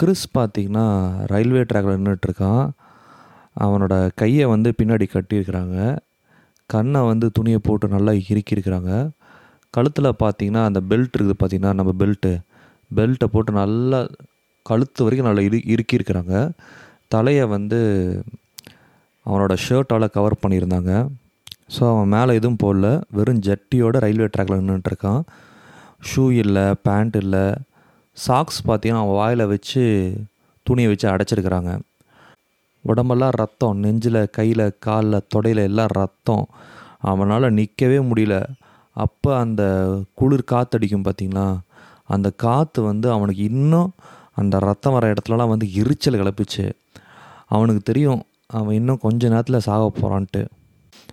Chris பார்த்திங்கன்னா railway ட்ராக்கில் நின்றுட்டுருக்கான் அவனோட கையை வந்து பின்னாடி கட்டியிருக்கிறாங்க. கண்ணை வந்து துணியை போட்டு நல்லா இறுக்கியிருக்கிறாங்க. கழுத்தில் பார்த்திங்கன்னா அந்த பெல்ட் இருக்குது பார்த்தீங்கன்னா நம்ம பெல்ட்டு பெல்ட்டை போட்டு நல்லா கழுத்து வரைக்கும் நல்லா இரு இறுக்கியிருக்கிறாங்க. தலையை வந்து அவனோட ஷர்ட்டால் கவர் பண்ணியிருந்தாங்க. ஸோ அவன் மேலே எதுவும் போடல. வெறும் ஜட்டியோட ரயில்வே ட்ராக்கில் நின்றுட்டுருக்கான் ஷூ இல்லை பேண்ட் இல்லை. சாக்ஸ் பார்த்தீங்கன்னா அவன் வாயில் வச்சு துணியை வச்சு அடைச்சிருக்கிறாங்க. உடம்பெல்லாம் ரத்தம் நெஞ்சில் கையில் காலில் தொடையில் எல்லாம் ரத்தம். அவனால் நிற்கவே முடியல. அப்போ அந்த குளிர் காற்றடிக்கும் பார்த்திங்களா அந்த காற்று வந்து அவனுக்கு இன்னும் அந்த ரத்தம் வர இடத்துலலாம் வந்து எரிச்சல் கிளப்பிச்சு. அவனுக்கு தெரியும் அவன் இன்னும் கொஞ்ச நேரத்தில் சாக போகிறான்ட்டு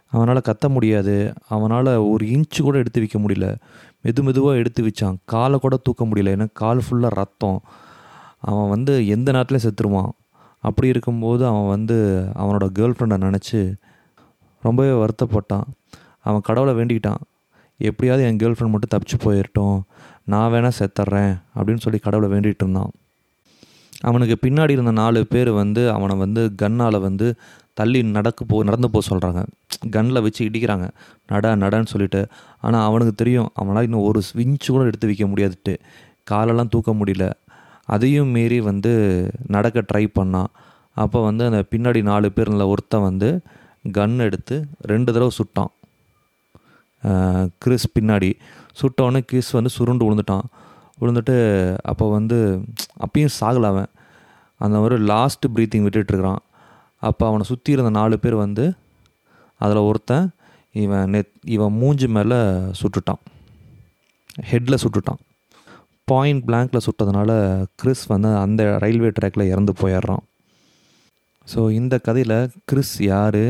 அவனால் கத்த முடியாது. அவனால் ஒரு இன்ச்சு கூட எடுத்து வைக்க முடியல. மெது மெதுவாக எடுத்து வச்சான். காலை கூட தூக்க முடியல. ஏன்னா கால் ஃபுல்லாக ரத்தம். அவன் வந்து எந்த நேரத்துலையும் செத்துருவான்? அப்படி இருக்கும்போது அவன் வந்து அவனோட கேர்ள் ஃப்ரெண்டை நினச்சி ரொம்பவே வருத்தப்பட்டான். அவன் கடவுளை வேண்டிக்கிட்டான். எப்படியாவது என் கேர்ள் ஃப்ரெண்ட் மட்டும் தப்பிச்சு போயிடட்டும் நான் வேணால் செத்துட்றேன் அப்படின்னு சொல்லி கடவுளை வேண்டிகிட்டு இருந்தான். அவனுக்கு பின்னாடி இருந்த நாலு பேர் வந்து அவனை வந்து கன்னால் வந்து தள்ளி நடக்க போ நடந்து போக சொல்கிறாங்க கன்னில் வச்சு இடிக்கிறாங்க. நட நடன்னு சொல்லிட்டு. ஆனால் அவனுக்கு தெரியும் அவனால் இன்னும் ஒரு ஸ்விட்ச் கூட எடுத்து வைக்க முடியாதுட்டு காலெல்லாம் தூக்க முடியல. அதையும் மீறி வந்து நடக்க ட்ரை பண்ணான். அப்போ வந்து அந்த பின்னாடி நாலு பேரில் ஒருத்தன் வந்து கன் எடுத்து ரெண்டு தடவை சுட்டான். கிறிஸ் பின்னாடி. சுட்டவொடனே கிறிஸ் வந்து சுருண்டு விழுந்துட்டான். விழுந்துட்டு அப்போ வந்து அப்பயும் சாகலை அவன். அந்த மாதிரி லாஸ்ட் ப்ரீத்திங் விட்டுட்டுருக்கிறான் அப்போ அவனை சுற்றி இருந்த நாலு பேர் வந்து அதில் ஒருத்தன் இவன் நெத் இவன் மூஞ்சி மேலே சுட்டுட்டான். ஹெட்டில் சுட்டுட்டான். பாயிண்ட் பிளாங்கில் சுட்டதுனால கிறிஸ் வந்து அந்த ரயில்வே ட்ராக்கில் இறந்து போயிடுறான். ஸோ இந்த கதையில் கிறிஸ் யார்?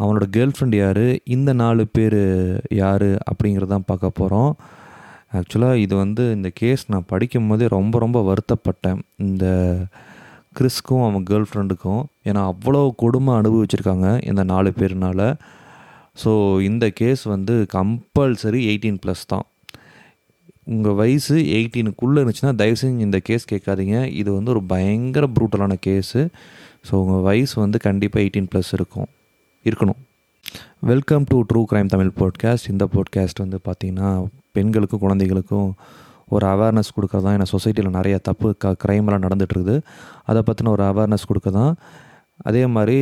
அவனோட கேர்ள் ஃப்ரெண்ட் யார்? இந்த நாலு பேர் யார்? அப்படிங்கிறதான் பார்க்க போகிறோம் ஆக்சுவலாக இது வந்து இந்த கேஸ் நான் படிக்கும் போதே ரொம்ப ரொம்ப வருத்தப்பட்டேன். இந்த கிறிஸ்க்கும் அவன் கேர்ள் ஃப்ரெண்டுக்கும் ஏன்னா அவ்வளோ கொடுமை அனுபவிச்சிருக்காங்க இந்த நாலு பேர்னால. ஸோ இந்த கேஸ் வந்து கம்பல்சரி எயிட்டீன் ப்ளஸ் தான். உங்கள் வயசு எயிட்டீனுக்குள்ளே இருந்துச்சுன்னா தயவு செஞ்சு இந்த கேஸ் கேட்காதீங்க. இது வந்து ஒரு பயங்கர ப்ரூட்டலான கேஸு ஸோ உங்கள் வயசு வந்து கண்டிப்பாக எயிட்டீன் ப்ளஸ் இருக்கும். இருக்கணும். Welcome to true crime Tamil podcast இந்த போட்காஸ்ட் வந்து பார்த்திங்கன்னா பெண்களுக்கும் குழந்தைகளுக்கும் ஒரு அவேர்னஸ் கொடுக்க தான் ஏன்னா சொசைட்டியில் நிறைய தப்பு க க்ரைம்லாம் நடந்துகிட்ருக்குது அதை பற்றின ஒரு அவேர்னஸ் கொடுக்க தான் அதே மாதிரி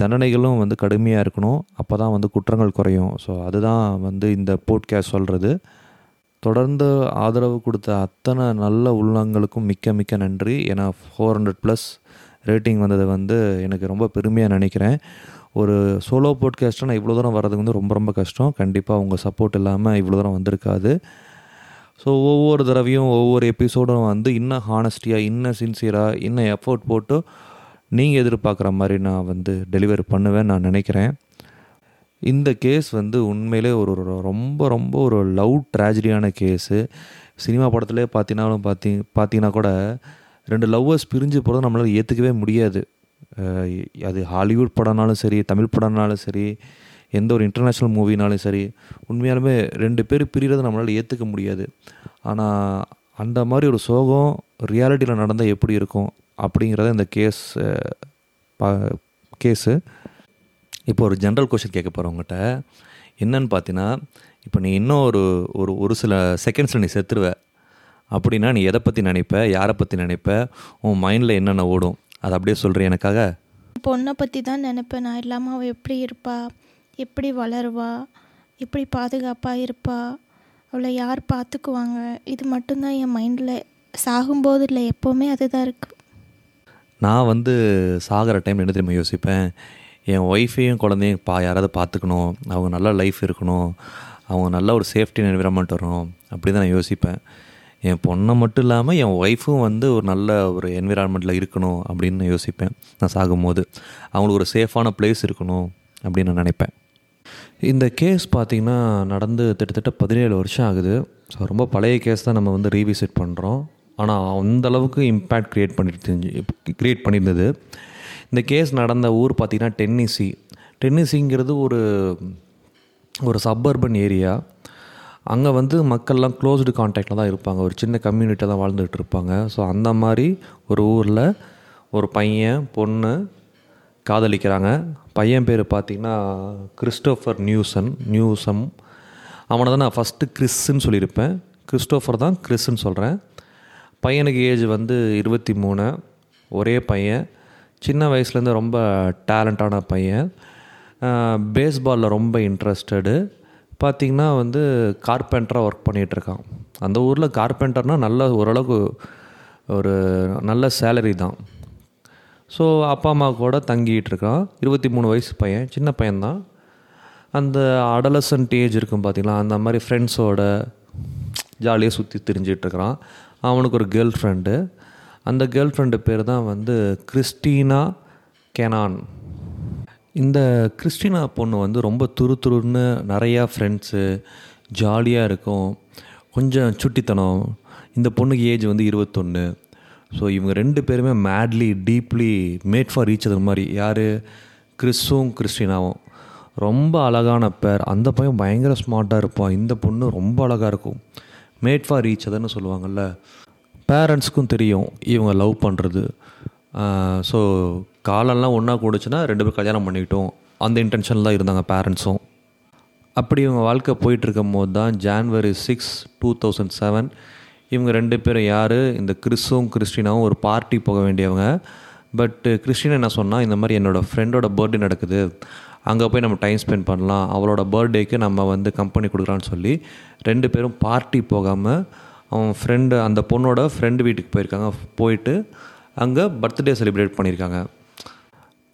தண்டனைகளும் வந்து கடுமையாக இருக்கணும். அப்போ தான் வந்து குற்றங்கள் குறையும். ஸோ அதுதான் வந்து இந்த போட்காஸ்ட் சொல்கிறது தொடர்ந்து ஆதரவு கொடுத்த அத்தனை நல்ல உள்ளங்களுக்கும் மிக்க மிக்க நன்றி. ஏன்னா ஃபோர் ஹண்ட்ரட் ப்ளஸ் ரேட்டிங் வந்தது வந்து எனக்கு ரொம்ப பெருமையாக நினைக்கிறேன். ஒரு சோலோ போட்காஸ்ட்டாக நான் இவ்வளோ தூரம் வர்றதுக்கு வந்து ரொம்ப ரொம்ப கஷ்டம். கண்டிப்பாக உங்கள் சப்போர்ட் இல்லாமல் இவ்வளோ தூரம் வந்திருக்காது. ஸோ ஒவ்வொரு தடவையும் ஒவ்வொரு எபிசோடும் வந்து இன்னும் ஹானஸ்டியாக இன்னும் சின்சியராக இன்னும் எஃபோர்ட் போட்டு நீங்கள் எதிர்பார்க்குற மாதிரி நான் வந்து டெலிவரி பண்ணுவேன் நான் நினைக்கிறேன். இந்த கேஸ் வந்து உண்மையிலே ஒரு ரொம்ப ரொம்ப ஒரு லவ் ட்ராஜடியான கேஸு சினிமா படத்துலேயே பார்த்தீங்கன்னாலும் பார்த்தி பார்த்தீங்கன்னா கூட ரெண்டு லவ்வர்ஸ் பிரிஞ்சு போகிறது நம்மளால் ஏற்றுக்கவே முடியாது. அது ஹாலிவுட் படம்னாலும் சரி தமிழ் படம்னாலும் சரி எந்த ஒரு இன்டர்நேஷ்னல் மூவினாலும் சரி உண்மையாலுமே ரெண்டு பேர் பிரிகிறத நம்மளால் ஏற்றுக்க முடியாது. ஆனால் அந்த மாதிரி ஒரு சோகம் ரியாலிட்டியில் நடந்தால் எப்படி இருக்கும் அப்படிங்கிறத இந்த கேஸ் பா கேஸு இப்போ ஒரு ஜென்ரல் கொஷின் கேட்க போகிறவங்ககிட்ட என்னன்னு பார்த்தீங்கன்னா இப்போ நீ இன்னும் ஒரு ஒரு ஒரு சில செகண்ட்ஸில் நீ செத்துருவ. அப்படின்னா நீ எதை பற்றி நினைப்ப? யாரை பற்றி நினைப்ப? உன் மைண்டில் என்னென்ன ஓடும்? அதை அப்படியே சொல்கிறேன் எனக்காக. பொண்ணை பற்றி தான் நினைப்பேன். நான் இல்லாமல் அவள் எப்படி இருப்பா? எப்படி வளருவா? எப்படி பாதுகாப்பாக இருப்பா? அவளை யார் பார்த்துக்குவாங்க? இது மட்டும்தான் என் மைண்டில் சாகும்போது இல்லை எப்போவுமே அதுதான் இருக்குது நான் வந்து சாகிற டைம் என்ன தெரியுமா யோசிப்பேன்? என் ஒய்ஃபையும் குழந்தையும் பா யாராவது பார்த்துக்கணும். அவங்க நல்ல லைஃப் இருக்கணும். அவங்க நல்ல ஒரு சேஃப்டி என்விரான்மெண்ட் வரணும். அப்படி தான் நான் யோசிப்பேன். என் பொண்ணை மட்டும் இல்லாமல் என் ஒய்ஃபும் வந்து ஒரு நல்ல ஒரு என்விரான்மெண்ட்டில் இருக்கணும் அப்படின்னு நான் யோசிப்பேன். நான் சாகும்போது. அவங்களுக்கு ஒரு சேஃபான பிளேஸ் இருக்கணும் அப்படின்னு நான் நினைப்பேன். இந்த கேஸ் பார்த்திங்கன்னா நடந்து கிட்டத்தட்ட பதினேழு வருஷம் ஆகுது. ஸோ ரொம்ப பழைய கேஸ் தான் நம்ம வந்து ரீவிசிட் பண்ணுறோம் ஆனால் அந்த அளவுக்கு இம்பேக்ட் க்ரியேட் பண்ணிட்டு க்ரியேட் பண்ணியிருந்தது இந்த கேஸ் நடந்த ஊர் பார்த்திங்கன்னா டென்னிசி. டென்னிசிங்கிறது ஒரு ஒரு சப்பர்பன் ஏரியா அங்கே வந்து மக்கள்லாம் க்ளோஸ்டு கான்டாக்டில் தான் இருப்பாங்க. ஒரு சின்ன கம்யூனிட்டியாக தான் வாழ்ந்துகிட்டு இருப்பாங்க. ஸோ அந்த மாதிரி ஒரு ஊரில் ஒரு பையன் பொண்ணு காதலிக்கிறாங்க. பையன் பேர் பார்த்திங்கன்னா கிறிஸ்டோஃபர் நியூசன் நியூசம். அவனை தான் நான் ஃபஸ்ட்டு கிறிஸ்ன்னு சொல்லியிருப்பேன். கிறிஸ்டோஃபர் தான் கிறிஸ்ன்னு சொல்கிறேன் பையனுக்கு ஏஜ் வந்து இருபத்தி மூணு. ஒரே பையன். சின்ன வயசுலேருந்து ரொம்ப டேலண்டான பையன். பேஸ்பாலில் ரொம்ப இன்ட்ரெஸ்டடு பார்த்திங்கன்னா வந்து கார்பெண்டராக ஒர்க் பண்ணிகிட்ருக்கான். அந்த ஊரில் கார்பெண்டர்னால் நல்ல ஓரளவுக்கு ஒரு நல்ல சேலரி தான். ஸோ அப்பா அம்மா கூட தங்கிட்டு இருக்கான். இருபத்தி மூணு வயசு பையன் சின்ன பையன்தான். அந்த அடலசன்ட் ஏஜ் இருக்கும் பார்த்தீங்களா அந்த மாதிரி ஃப்ரெண்ட்ஸோட ஜாலியாக சுற்றி திரிஞ்சிட்ருக்கிறான் அவனுக்கு ஒரு கேர்ள் ஃப்ரெண்டு அந்த கேர்ள் ஃப்ரெண்டு பேர் தான் வந்து கிறிஸ்டீனா கெனான். இந்த கிறிஸ்டினா பொண்ணு வந்து ரொம்ப துரு துருன்னு நிறையா ஃப்ரெண்ட்ஸு ஜாலியாக இருக்கும். கொஞ்சம் சுட்டித்தனம். இந்த பொண்ணுக்கு ஏஜ் வந்து இருபத்தொன்று ஸோ இவங்க ரெண்டு பேருமே madly deeply made for each அது மாதிரி. யார்? கிறிஸும் கிறிஸ்டினாவும். ரொம்ப அழகான பேர் அந்த பையன் பயங்கர ஸ்மார்ட்டாக இருப்பான். இந்த பொண்ணு ரொம்ப அழகாக இருக்கும். மேட் ஃபார் ரீச் அதுன்னு சொல்லுவாங்கள்ல பேரண்ட்ஸ்க்கும் தெரியும் இவங்க லவ் பண்ணுறது ஸோ காலெல்லாம் ஒன்றா கூடுச்சுன்னா ரெண்டு பேரும் கல்யாணம் பண்ணிக்கிட்டோம். அந்த இன்டென்ஷனில் தான் இருந்தாங்க பேரண்ட்ஸும் அப்படி இவங்க வாழ்க்கை போயிட்டுருக்கும் போது தான் January six two thousand seven இவங்க ரெண்டு பேரும் யார்? இந்த கிறிஸும் கிறிஸ்டினாவும் ஒரு பார்ட்டி போக வேண்டியவங்க. பட்டு கிறிஸ்டின் என்ன சொன்னால் இந்த மாதிரி என்னோடய ஃப்ரெண்டோட பர்த்டே நடக்குது. அங்கே போய் நம்ம டைம் ஸ்பெண்ட் பண்ணலாம். அவளோட பர்த்டேக்கு நம்ம வந்து கம்பெனி கொடுக்குறான்னு சொல்லி ரெண்டு பேரும் பார்ட்டி போகாமல் அவன் ஃப்ரெண்டு அந்த பொண்ணோட ஃப்ரெண்டு வீட்டுக்கு போயிருக்காங்க. போயிட்டு அங்கே பர்த்டே செலிப்ரேட் பண்ணியிருக்காங்க.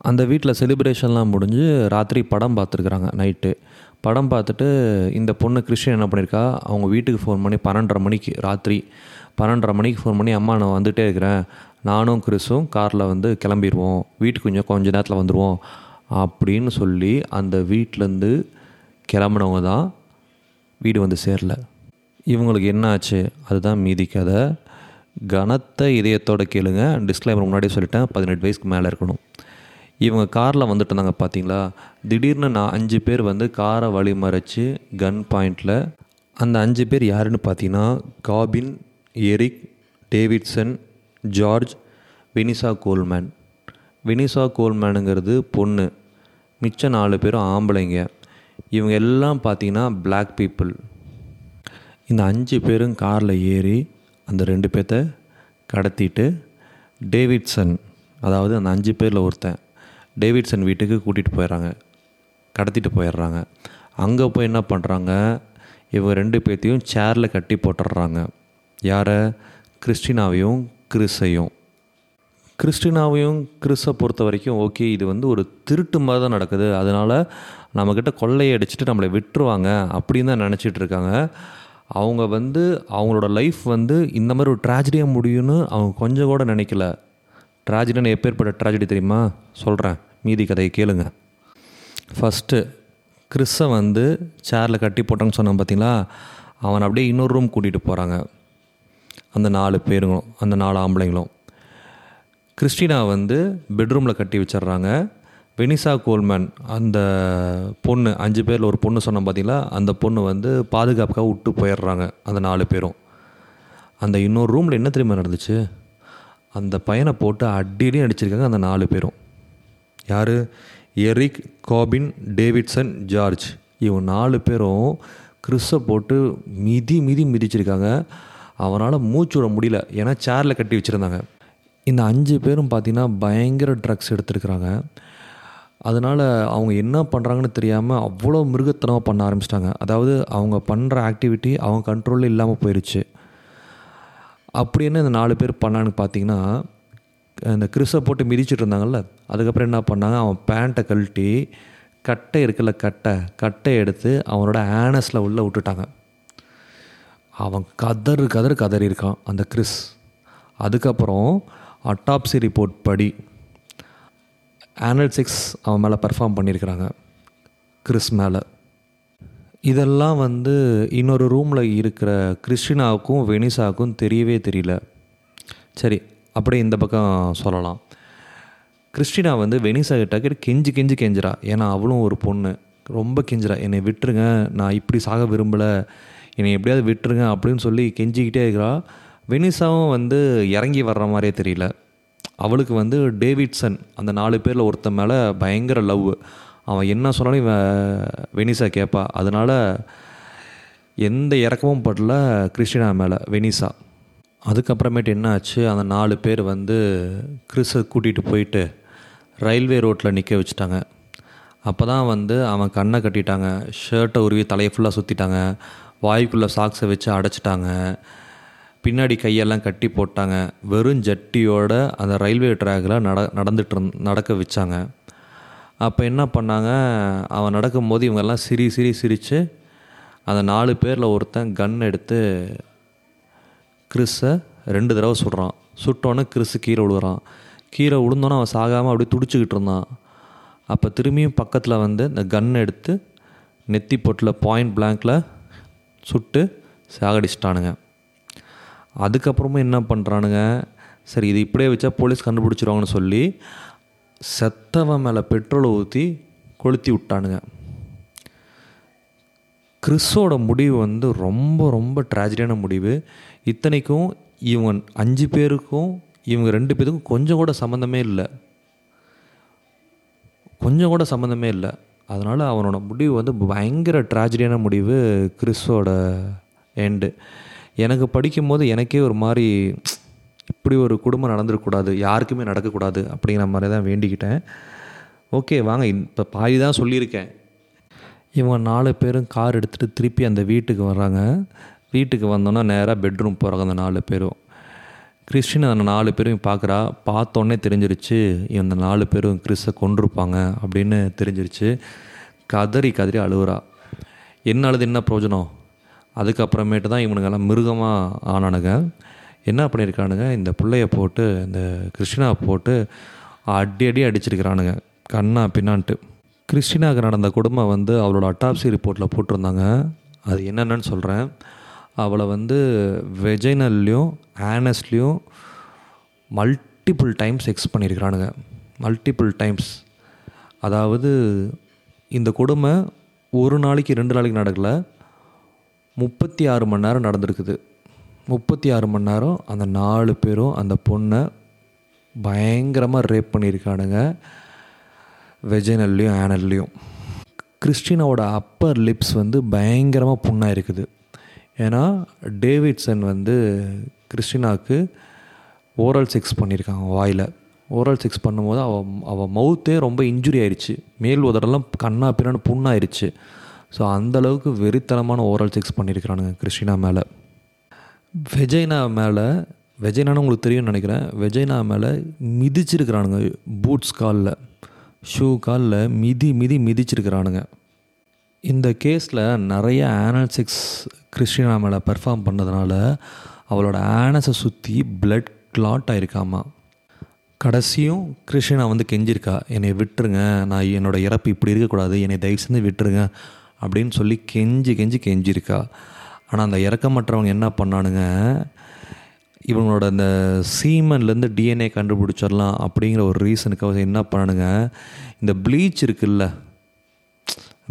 அந்த வீட்டில் செலிப்ரேஷன்லாம் முடிஞ்சு ராத்திரி படம் பார்த்துருக்குறாங்க நைட்டு படம் பார்த்துட்டு இந்த பொண்ணு கிறிஸ்டின் என்ன பண்ணியிருக்கா? அவங்க வீட்டுக்கு ஃபோன் பண்ணி பன்னெண்டரை மணிக்கு ராத்திரி பன்னெண்டரை மணிக்கு ஃபோன் பண்ணி அம்மா நான் வந்துகிட்டே இருக்கிறேன். நானும் கிறிஸும் காரில் வந்து கிளம்பிடுவோம் வீட்டுக்கு கொஞ்சம் கொஞ்ச நேரத்தில் வந்துடுவோம் அப்படின்னு சொல்லி அந்த வீட்டிலேருந்து கிளம்புனவங்க தான் வீடு வந்து சேரல. இவங்களுக்கு என்ன ஆச்சு? அதுதான் மீதி கதை. கனத்த இதயத்தோட கேளுங்க. டிஸ்க்ளைமர் முன்னாடியே சொல்லிட்டேன். பதினெட்டு வயசுக்கு மேலே இருக்கணும். இவங்க காரில் வந்துட்டு இருந்தாங்க பார்த்தீங்களா திடீர்னு நான் அஞ்சு பேர் வந்து காரை வழி மறைச்சு கன் பாயிண்டில் அந்த அஞ்சு பேர் யாருன்னு பார்த்தீங்கன்னா Cobbin Eric Davidson George Vanessa Coleman. Vanessa கோல்மேனுங்கிறது பொண்ணு. மிச்ச நாலு பேரும் ஆம்பளைங்க. இவங்க எல்லாம் பார்த்தீங்கன்னா பிளாக் பீப்புள் இந்த அஞ்சு பேரும் காரில் ஏறி அந்த ரெண்டு பேர்த்த கடத்திட்டு டேவிட்சன் அதாவது அந்த அஞ்சு பேரில் ஒருத்தன். டேவிட்சன் வீட்டுக்கு கூட்டிகிட்டு போயிடுறாங்க கடத்திட்டு போயிடுறாங்க அங்கே போய் என்ன பண்ணுறாங்க இவங்க ரெண்டு பேர்த்தையும் சேரில் கட்டி போட்டுடுறாங்க. யாரை? கிறிஸ்டினாவையும் கிறிஸையும். கிறிஸ்டினாவையும் கிறிஸை பொறுத்த வரைக்கும் ஓகே இது வந்து ஒரு திருட்டு மாதிரி தான் நடக்குது. அதனால் நம்மக்கிட்ட கொள்ளையை அடிச்சுட்டு நம்மளை விட்டுருவாங்க அப்படின்னு தான் நினச்சிட்டு இருக்காங்க. அவங்க வந்து அவங்களோட லைஃப் வந்து இந்த மாதிரி ஒரு ட்ராஜடியாக முடியும்னு அவங்க கொஞ்சம் கூட நினைக்கல. ட்ராஜடின்னு எப்பேற்பட்ட ட்ராஜடி தெரியுமா? சொல்கிறேன் மீதி கதையை கேளுங்க. ஃபஸ்ட்டு கிறிஸை வந்து சேரில் கட்டி போட்டாங்கன்னு சொன்னான் பார்த்தீங்களா அவன் அப்படியே இன்னொரு ரூம் கூட்டிகிட்டு போகிறாங்க அந்த நாலு பேருங்களும் அந்த நாலு ஆம்பளைங்களும். கிறிஸ்டினா வந்து பெட்ரூமில் கட்டி வச்சிடுறாங்க. வெனிசா கோல்மேன் அந்த பொண்ணு அஞ்சு பேரில் ஒரு பொண்ணு சொன்னோம் பார்த்தீங்களா அந்த பொண்ணு வந்து பாதுகாப்புக்காக விட்டு போயிடுறாங்க அந்த நாலு பேரும். அந்த இன்னொரு ரூமில் என்ன தெரியுமா நடந்துச்சு? அந்த பையனை போட்டு அடியடி அடிச்சிருக்காங்க அந்த நாலு பேரும். யார்? Eric Cobbin Davidson George. இவன் நாலு பேரும் கிறிஸை போட்டு மிதி மிதி மிதிச்சிருக்காங்க. அவனால் மூச்சு விட முடியல. ஏன்னா சேரில் கட்டி வச்சுருந்தாங்க. இந்த அஞ்சு பேரும் பார்த்திங்கன்னா பயங்கர ட்ரக்ஸ் எடுத்துருக்குறாங்க. அதனால் அவங்க என்ன பண்ணுறாங்கன்னு தெரியாமல் அவ்வளோ மிருகத்தனமாக பண்ண ஆரம்பிச்சிட்டாங்க. அதாவது அவங்க பண்ணுற ஆக்டிவிட்டி அவங்க கண்ட்ரோலில் இல்லாமல் போயிடுச்சு அப்படி என்ன இந்த நாலு பேர் பண்ணான்னு பார்த்தீங்கன்னா இந்த கிறிஸை போட்டு மிதிச்சுட்டு இருந்தாங்கல்ல அதுக்கப்புறம் என்ன பண்ணாங்க அவன் பேண்ட்டை கழட்டி கட்டை இருக்குல்ல கட்டை கட்டை எடுத்து அவனோட ஆனஸில் உள்ளே விட்டுட்டாங்க. அவன் கதறு கதறு கதறி இருக்கான் அந்த கிறிஸ். அதுக்கப்புறம் அட்டாப்சி ரிப்போர்ட் படி ஆனல் சிக்ஸ் அவன் மேலே பர்ஃபார்ம் பண்ணியிருக்கிறாங்க கிறிஸ் மேலே. இதெல்லாம் வந்து இன்னொரு ரூமில் இருக்கிற கிறிஸ்டினாவுக்கும் வெனிசாவுக்கும் தெரியவே தெரியல. சரி அப்படியே இந்த பக்கம் சொல்லலாம். கிறிஸ்டினா வந்து வெனிசா கிட்ட கிட்ட கெஞ்சி கெஞ்சி கெஞ்சிரா ஏன்னா அவளும் ஒரு பொண்ணு. ரொம்ப கெஞ்சிரா என்னை விட்டுருங்க. நான் இப்படி சாக விரும்பலை. என்னை எப்படியாவது விட்டுருங்க அப்படின்னு சொல்லி கெஞ்சிக்கிட்டே இருக்கிறா. வெனிசாவும் வந்து இறங்கி வர்ற மாதிரியே தெரியல. அவளுக்கு வந்து டேவிட்சன் அந்த நாலு பேரில் ஒருத்தன் மேலே பயங்கர லவ். அவன் என்ன சொன்னாலும் இவன் வெனிசா கேட்பா. அதனால் எந்த இறக்கமும் படல கிறிஸ்டினா மேலே வெனிசா. அதுக்கப்புறமேட்டு என்ன ஆச்சு? அந்த நாலு பேர் வந்து கிறிஸை கூட்டிகிட்டு போயிட்டு ரயில்வே ரோட்டில் நிற்க வச்சுட்டாங்க. அப்போ தான் வந்து அவன் கண்ணை கட்டிட்டாங்க ஷர்ட்டை உருவி தலையை ஃபுல்லாக சுற்றிட்டாங்க வாய்க்குள்ளே சாக்ஸை வச்சு அடைச்சிட்டாங்க பின்னாடி கையெல்லாம் கட்டி போட்டாங்க. வெறும் ஜட்டியோட அந்த ரயில்வே ட்ராக்கில் நட நடந்துட்டு நடக்க வச்சாங்க. அப்போ என்ன பண்ணாங்க? அவன் நடக்கும்போது இவங்கெல்லாம் சிரி சிரி சிரித்து அந்த நாலு பேரில் ஒருத்தன் கன் எடுத்து கிறிஸை ரெண்டு தடவை சுடுறான். சுட்டோன்னே கிறிஸு கீழே விழுகிறான். கீழே விழுந்தோன்னே அவன் சாகாமல் அப்படியே துடிச்சுக்கிட்டு இருந்தான். அப்போ திரும்பியும் பக்கத்தில் வந்து இந்த கன் எடுத்து நெத்தி பொட்டில் பாயிண்ட் பிளாங்கில் சுட்டு சாகடிச்சிட்டானுங்க. அதுக்கப்புறமும் என்ன பண்ணுறானுங்க சரி இது இப்படியே வச்சா போலீஸ் கண்டுபிடிச்சிருவாங்கன்னு சொல்லி செத்தவன் மேலே பெட்ரோலை ஊற்றி கொளுத்தி விட்டானுங்க. கிறிஸோட முடிவு வந்து ரொம்ப ரொம்ப ட்ராஜடியான முடிவு. இத்தனைக்கும் இவங்க அஞ்சு பேருக்கும் இவங்க ரெண்டு பேருக்கும் கொஞ்சம் கூட சம்மந்தமே இல்லை. கொஞ்சம் கூட சம்மந்தமே இல்லை. அதனால் அவனோட முடிவு வந்து பயங்கர ட்ராஜடியான முடிவு கிறிஸோட எண்டு எனக்கு படிக்கும்போது எனக்கே ஒரு மாதிரி இப்படி ஒரு குடும்பம் நடந்துருக்கக்கூடாது யாருக்குமே நடக்கக்கூடாது அப்படிங்கிற மாதிரி தான் வேண்டிக்கிட்டேன். ஓகே வாங்க இப்போ பாதி தான் சொல்லியிருக்கேன். இவங்க நாலு பேரும் கார் எடுத்துகிட்டு திருப்பி அந்த வீட்டுக்கு வர்றாங்க. வீட்டுக்கு வந்தோன்னா நேராக பெட்ரூம் போகிறாங்க அந்த நாலு பேரும். கிறிஸ்டின் அந்த நாலு பேரும் பார்க்குறா பார்த்தோன்னே தெரிஞ்சிருச்சு இந்த நாலு பேரும் கிறிஸை கொண்டிருப்பாங்க அப்படின்னு தெரிஞ்சிருச்சு. கதறி கதறி அழுகுறா. என்ன அழுது என்ன பிரயோஜனம்? அதுக்கப்புறமேட்டு தான் இவனுங்கெல்லாம் மிருகமாக ஆனானுங்க. என்ன பண்ணியிருக்கானுங்க? இந்த பிள்ளைய போட்டு இந்த கிறிஸ்டினாவை போட்டு அடி அடி அடிச்சிருக்கிறானுங்க. கண்ணா பின்னான்ட்டு. கிறிஸ்டினாவுக்கு நடந்த குடும்பம் வந்து அவளோட அட்டாப்சி ரிப்போர்ட்டில் போட்டிருந்தாங்க. அது என்னென்னு சொல்கிறேன் அவளை வந்து வெஜைனல்லையும் ஆனஸ்லேயும் மல்டிபிள் டைம்ஸ் எக்ஸ் பண்ணியிருக்கிறானுங்க. மல்டிபிள் டைம்ஸ் அதாவது இந்த கொடுமை ஒரு நாளைக்கு ரெண்டு நாளைக்கு நடக்கல. முப்பத்தி ஆறு மணி நேரம் நடந்திருக்குது. முப்பத்தி ஆறு மணி நேரம் அந்த நாலு பேரும் அந்த பொண்ணை பயங்கரமாக ரேப் பண்ணியிருக்கானுங்க. வெஜைனல்லையும் ஆனல்லையும் கிறிஸ்டினாவோட அப்பர் லிப்ஸ் வந்து பயங்கரமாக புண்ணாக இருக்குது ஏன்னா டேவிட்சன் வந்து கிறிஸ்டினாவுக்கு ஓரல் செக்ஸ் பண்ணியிருக்காங்க வாயில். ஓரல் செக்ஸ் பண்ணும்போது அவள் அவள் மவுத்தே ரொம்ப இன்ஜுரி ஆயிடுச்சு மேல் உதடெல்லாம் கண்ணா பின்னான்னு புண்ணாயிருச்சு. ஸோ அந்தளவுக்கு வெறித்தனமான ஓரல் செக்ஸ் பண்ணியிருக்கிறானுங்க கிறிஸ்டினா மேலே. வெஜைனா மேலே வெஜைனான்னு உங்களுக்கு தெரியும்னு நினைக்கிறேன். வெஜைனா மேலே மிதிச்சிருக்கிறானுங்க. பூட்ஸ் காலில் ஷூ காலில் மிதி மிதி மிதிச்சிருக்கிறானுங்க. இந்த கேஸில் நிறைய ஆனல்செக்ஸ் கிறிஸ்டினா மேலே பெர்ஃபார்ம் பண்ணதுனால அவளோட ஆனஸை சுற்றி பிளட் கிளாட் ஆகிருக்காமா கடைசியும் கிறிஸ்டினா வந்து கெஞ்சிருக்கா என்னை விட்டுருங்க நான் என்னோடய இறப்பு இப்படி இருக்கக்கூடாது என்னை தயவு செஞ்சு விட்டுருங்க அப்படின்னு சொல்லி கெஞ்சி கெஞ்சி கெஞ்சிருக்கா. ஆனால் அந்த இறக்கமற்றவங்க என்ன பண்ணானுங்க? இவங்களோட அந்த சீமன்லேருந்து டிஎன்ஏ கண்டுபிடிச்சிடலாம் அப்படிங்கிற ஒரு ரீசனுக்காக என்ன பண்ணானுங்க? இந்த ப்ளீச் இருக்குல்ல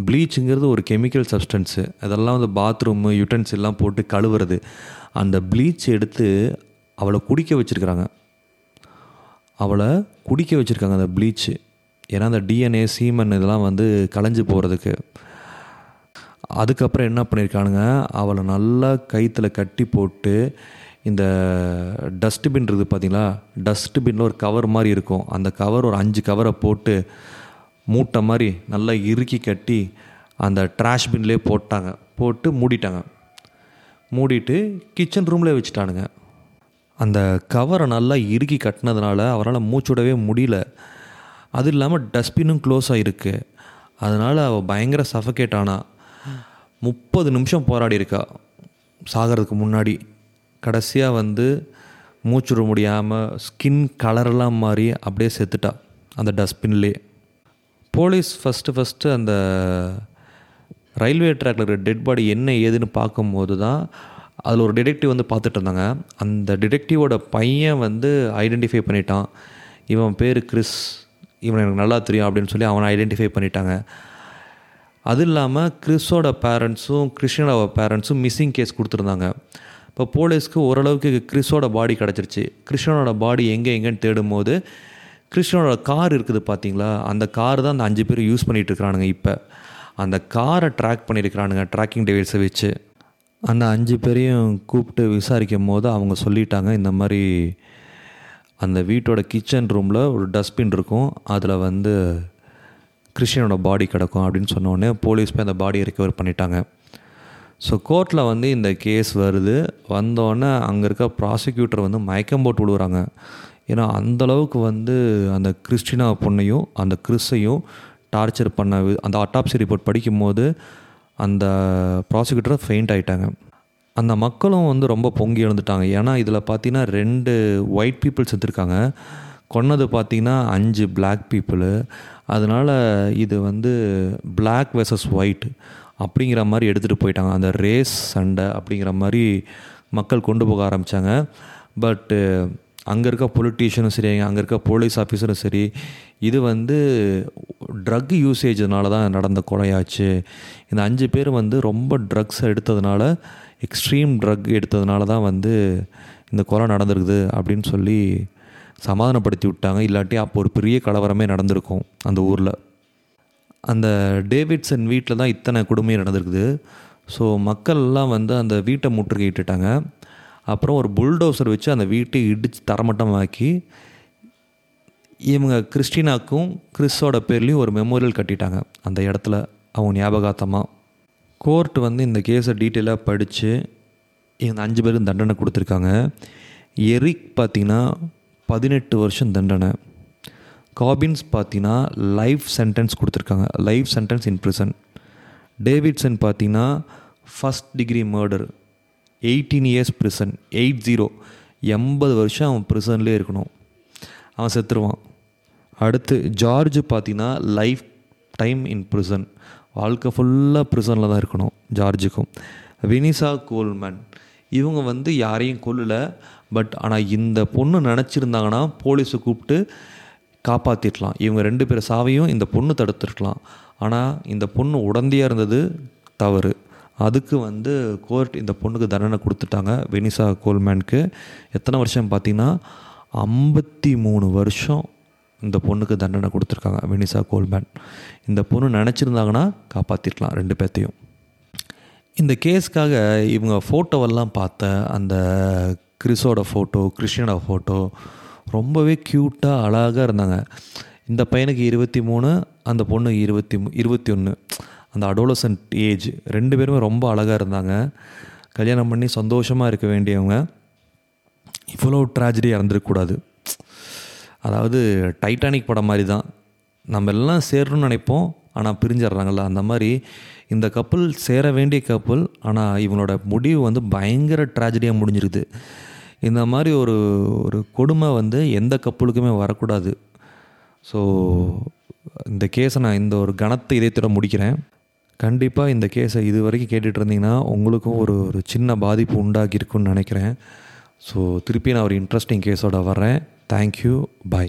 ப்ளீச்சுங்கிறது ஒரு கெமிக்கல் சப்ஸ்டன்ஸு. அதெல்லாம் வந்து பாத்ரூமு யூட்டன்ஸெல்லாம் போட்டு கழுவுறது. அந்த ப்ளீச் எடுத்து அவளை குடிக்க வச்சுருக்குறாங்க. அவளை குடிக்க வச்சுருக்காங்க அந்த ப்ளீச்சு. ஏன்னா அந்த டிஎன்ஏ சீமன் இதெல்லாம் வந்து கலைஞ்சு போகிறதுக்கு அதுக்கப்புறம் என்ன பண்ணியிருக்கானுங்க அவளை நல்லா கயிற்றில் கட்டி போட்டு இந்த டஸ்ட்பின் இருக்குது பார்த்தீங்களா டஸ்ட்பினில் ஒரு கவர் மாதிரி இருக்கும். அந்த கவர் ஒரு அஞ்சு கவரை போட்டு மூட்டை மாதிரி நல்லா இறுக்கி கட்டி அந்த ட்ராஷ் பின்லேயே போட்டாங்க. போட்டு மூடிட்டாங்க. மூடிட்டு கிச்சன் ரூம்லேயே வச்சுட்டானுங்க. அந்த கவரை நல்லா இறுக்கி கட்டினதுனால அவரால் மூச்சுடவே முடியல. அது இல்லாமல் டஸ்ட்பினும் க்ளோஸ் ஆகிருக்கு அதனால் அவள் பயங்கர சஃபகேட் ஆனா. முப்பது நிமிஷம் போராடி இருக்கா. சாகிறதுக்கு முன்னாடி கடைசியாக வந்து மூச்சுட முடியாமல் ஸ்கின் கலரெல்லாம் மாறி அப்படியே செத்துட்டா. அந்த டஸ்ட்பின்லேயே போலீஸ் ஃபஸ்ட்டு ஃபஸ்ட்டு அந்த ரயில்வே ட்ராக்ல இருக்கிற டெட் பாடி என்ன ஏதுன்னு பார்க்கும்போது தான் அதில் ஒரு டிடெக்டிவ் வந்து பார்த்துட்டு இருந்தாங்க. அந்த டிடெக்டிவோட பையன் வந்து ஐடென்டிஃபை பண்ணிட்டான். இவன் பேர் கிறிஸ். இவன் எனக்கு நல்லா தெரியும் அப்படின்னு சொல்லி அவனை ஐடென்டிஃபை பண்ணிட்டாங்க. அது இல்லாமல் கிறிஸோட பேரண்ட்ஸும் கிறிஸ்டியனோட பேரண்ட்ஸும் மிஸ்ஸிங் கேஸ் கொடுத்துருந்தாங்க. இப்போ போலீஸ்க்கு ஓரளவுக்கு கிறிஸோட பாடி கிடச்சிருச்சு. கிறிஸ்டியனோட பாடி எங்கே எங்கேன்னு தேடும் போது கிறிஸ்டியனோட கார் இருக்குது பார்த்தீங்களா அந்த கார் தான் அந்த அஞ்சு பேர் யூஸ் பண்ணிகிட்டு இருக்கிறானுங்க இப்போ. அந்த காரை ட்ராக் பண்ணியிருக்கிறானுங்க ட்ராக்கிங் டிவைஸை வச்சு. அந்த அஞ்சு பேரையும் கூப்பிட்டு விசாரிக்கும் போது அவங்க சொல்லிட்டாங்க இந்த மாதிரி அந்த வீட்டோட கிச்சன் ரூமில் ஒரு டஸ்ட்பின் இருக்கும். அதில் வந்து கிறிஸ்டியனோட பாடி கிடக்கும் அப்படின்னு சொன்னோடனே போலீஸ் போய் அந்த பாடியை ரெக்கவர் பண்ணிட்டாங்க. ஸோ கோர்ட்டில் வந்து இந்த கேஸ் வருது. வந்தோடனே அங்கே இருக்க ப்ராசிக்யூட்டர் வந்து மயக்கம் போட்டு விடுறாங்க ஏன்னா அந்தளவுக்கு வந்து அந்த கிறிஸ்டினா பொண்ணையும் அந்த கிறிஸையும் டார்ச்சர் பண்ண அந்த அட்டாப்சி ரிப்போர்ட் படிக்கும்போது அந்த ப்ராசிக்யூட்டர் ஃபெயிண்ட் ஆகிட்டாங்க அந்த மக்களும் வந்து ரொம்ப பொங்கி எழுந்துட்டாங்க. ஏன்னா இதில் பார்த்தீங்கன்னா ரெண்டு ஒயிட் பீப்புள் செத்துருக்காங்க. கொன்னது பார்த்தீங்கன்னா அஞ்சு பிளாக் பீப்புளு அதனால் இது வந்து பிளாக் வெர்சஸ் ஒயிட் அப்படிங்கிற மாதிரி எடுத்துகிட்டு போயிட்டாங்க. அந்த ரேஸ் சண்டை அப்படிங்கிற மாதிரி மக்கள் கொண்டு போக ஆரம்பித்தாங்க பட்டு அங்கே இருக்க பொலிட்டீஷியனும் சரி அங்கே இருக்க போலீஸ் ஆஃபீஸரும் சரி இது வந்து ட்ரக் யூசேஜ்னால தான் நடந்த கொலையாச்சு. இந்த அஞ்சு பேர் வந்து ரொம்ப ட்ரக்ஸ் எடுத்ததுனால எக்ஸ்ட்ரீம் ட்ரக் எடுத்ததுனால தான் வந்து இந்த கொலை நடந்திருக்குது அப்படின்னு சொல்லி சமாதானப்படுத்தி விட்டாங்க இல்லாட்டி அப்போ ஒரு பெரிய கலவரமே நடந்திருக்கும் அந்த ஊரில். அந்த டேவிட்சன் வீட்டில் தான் இத்தனை கொடுமை நடந்திருக்குது. ஸோ மக்கள்லாம் வந்து அந்த வீட்டை முற்றுகையிட்டுட்டாங்க அப்புறம் ஒரு புல்டோசர் வச்சு அந்த வீட்டை இடித்து தரமட்டமாக்கி இவங்க கிறிஸ்டினாக்கும் கிறிஸோட பேர்லேயும் ஒரு மெமோரியல் கட்டிட்டாங்க. அந்த இடத்துல அவங்க ஞாபகார்த்தமாக கோர்ட் வந்து இந்த கேஸை டீட்டெயிலாக படித்து இந்த அஞ்சு பேரும் தண்டனை கொடுத்துருக்காங்க. எரிக் பார்த்தீங்கன்னா பதினெட்டு வருஷம் தண்டனை. காபின்ஸ் பார்த்தீங்கன்னா லைஃப் சென்டென்ஸ் கொடுத்துருக்காங்க. Life sentence in prison Davidson பார்த்தீங்கன்னா first degree murder eighteen years prison eight zero எண்பது வருஷம் அவன் ப்ரிசன்லேயே இருக்கணும். அவன் செத்துருவான். அடுத்து ஜார்ஜ் பார்த்தீங்கன்னா லைஃப் டைம் இன் ப்ரிசன் வாழ்க்கை ஃபுல்லாக ப்ரிசனில் தான் இருக்கணும் ஜார்ஜுக்கும். வினிசா கோல்மன். இவங்க வந்து யாரையும் கொல்லலை. பட் ஆனால் இந்த பொண்ணு நினச்சிருந்தாங்கன்னா போலீஸை கூப்பிட்டு காப்பாற்றிடலாம் இவங்க ரெண்டு பேர் சாவையும் இந்த பொண்ணு தடுத்துருக்கலாம். ஆனால் இந்த பொண்ணு உடந்தையாக இருந்தது தவறு. அதுக்கு வந்து கோர்ட் இந்த பொண்ணுக்கு தண்டனை கொடுத்துட்டாங்க வெனிசா கோல்மேனுக்கு. எத்தனை வருஷம் பார்த்தீங்கன்னா ஐம்பத்தி மூணு வருஷம் இந்த பொண்ணுக்கு தண்டனை கொடுத்துருக்காங்க வெனிசா கோல்மேன். இந்த பொண்ணு நினச்சிருந்தாங்கன்னா காப்பாற்றிருக்கலாம் ரெண்டு பேர்த்தையும். இந்த கேஸ்க்காக இவங்க ஃபோட்டோவெல்லாம் பார்த்த அந்த கிறிஸோட ஃபோட்டோ கிறிஸ்டியனோட ஃபோட்டோ ரொம்பவே க்யூட்டாக அழகாக இருந்தாங்க. இந்த பையனுக்கு இருபத்தி மூணு அந்த பொண்ணு இருபத்தி மூ இருபத்தி ஒன்று அந்த அடோலசன்ட் ஏஜ் ரெண்டு பேருமே ரொம்ப அழகாக இருந்தாங்க. கல்யாணம் பண்ணி சந்தோஷமாக இருக்க வேண்டியவங்க. இவ்வளோ ட்ராஜடி இறந்துருக்கக்கூடாது அதாவது டைட்டானிக் படம் மாதிரி தான் நம்ம எல்லாம் சேரணும்னு நினைப்போம். ஆனால் பிரிஞ்சிடுறாங்கல்ல. அந்த மாதிரி இந்த கப்பல் சேர வேண்டிய கப்பல் ஆனால் இவனோட முடிவு வந்து பயங்கர ட்ராஜடியாக முடிஞ்சிருக்குது. இந்த மாதிரி ஒரு ஒரு கொடுமை வந்து எந்த கப்பலுக்குமே வரக்கூடாது. ஸோ இந்த கேஸை நான் இந்த ஒரு கணத்தை இதயத்தோட முடிக்கிறேன். கண்டிப்பாக இந்த கேஸை இது வரைக்கும் கேட்டுட்டு இருந்தீங்கன்னா உங்களுக்கும் ஒரு ஒரு சின்ன பாதிப்பு உண்டாகியிருக்குன்னு நினைக்கிறேன். ஸோ திருப்பி நான் ஒரு இன்ட்ரெஸ்டிங் கேஸோட வர்றேன். Thank you bye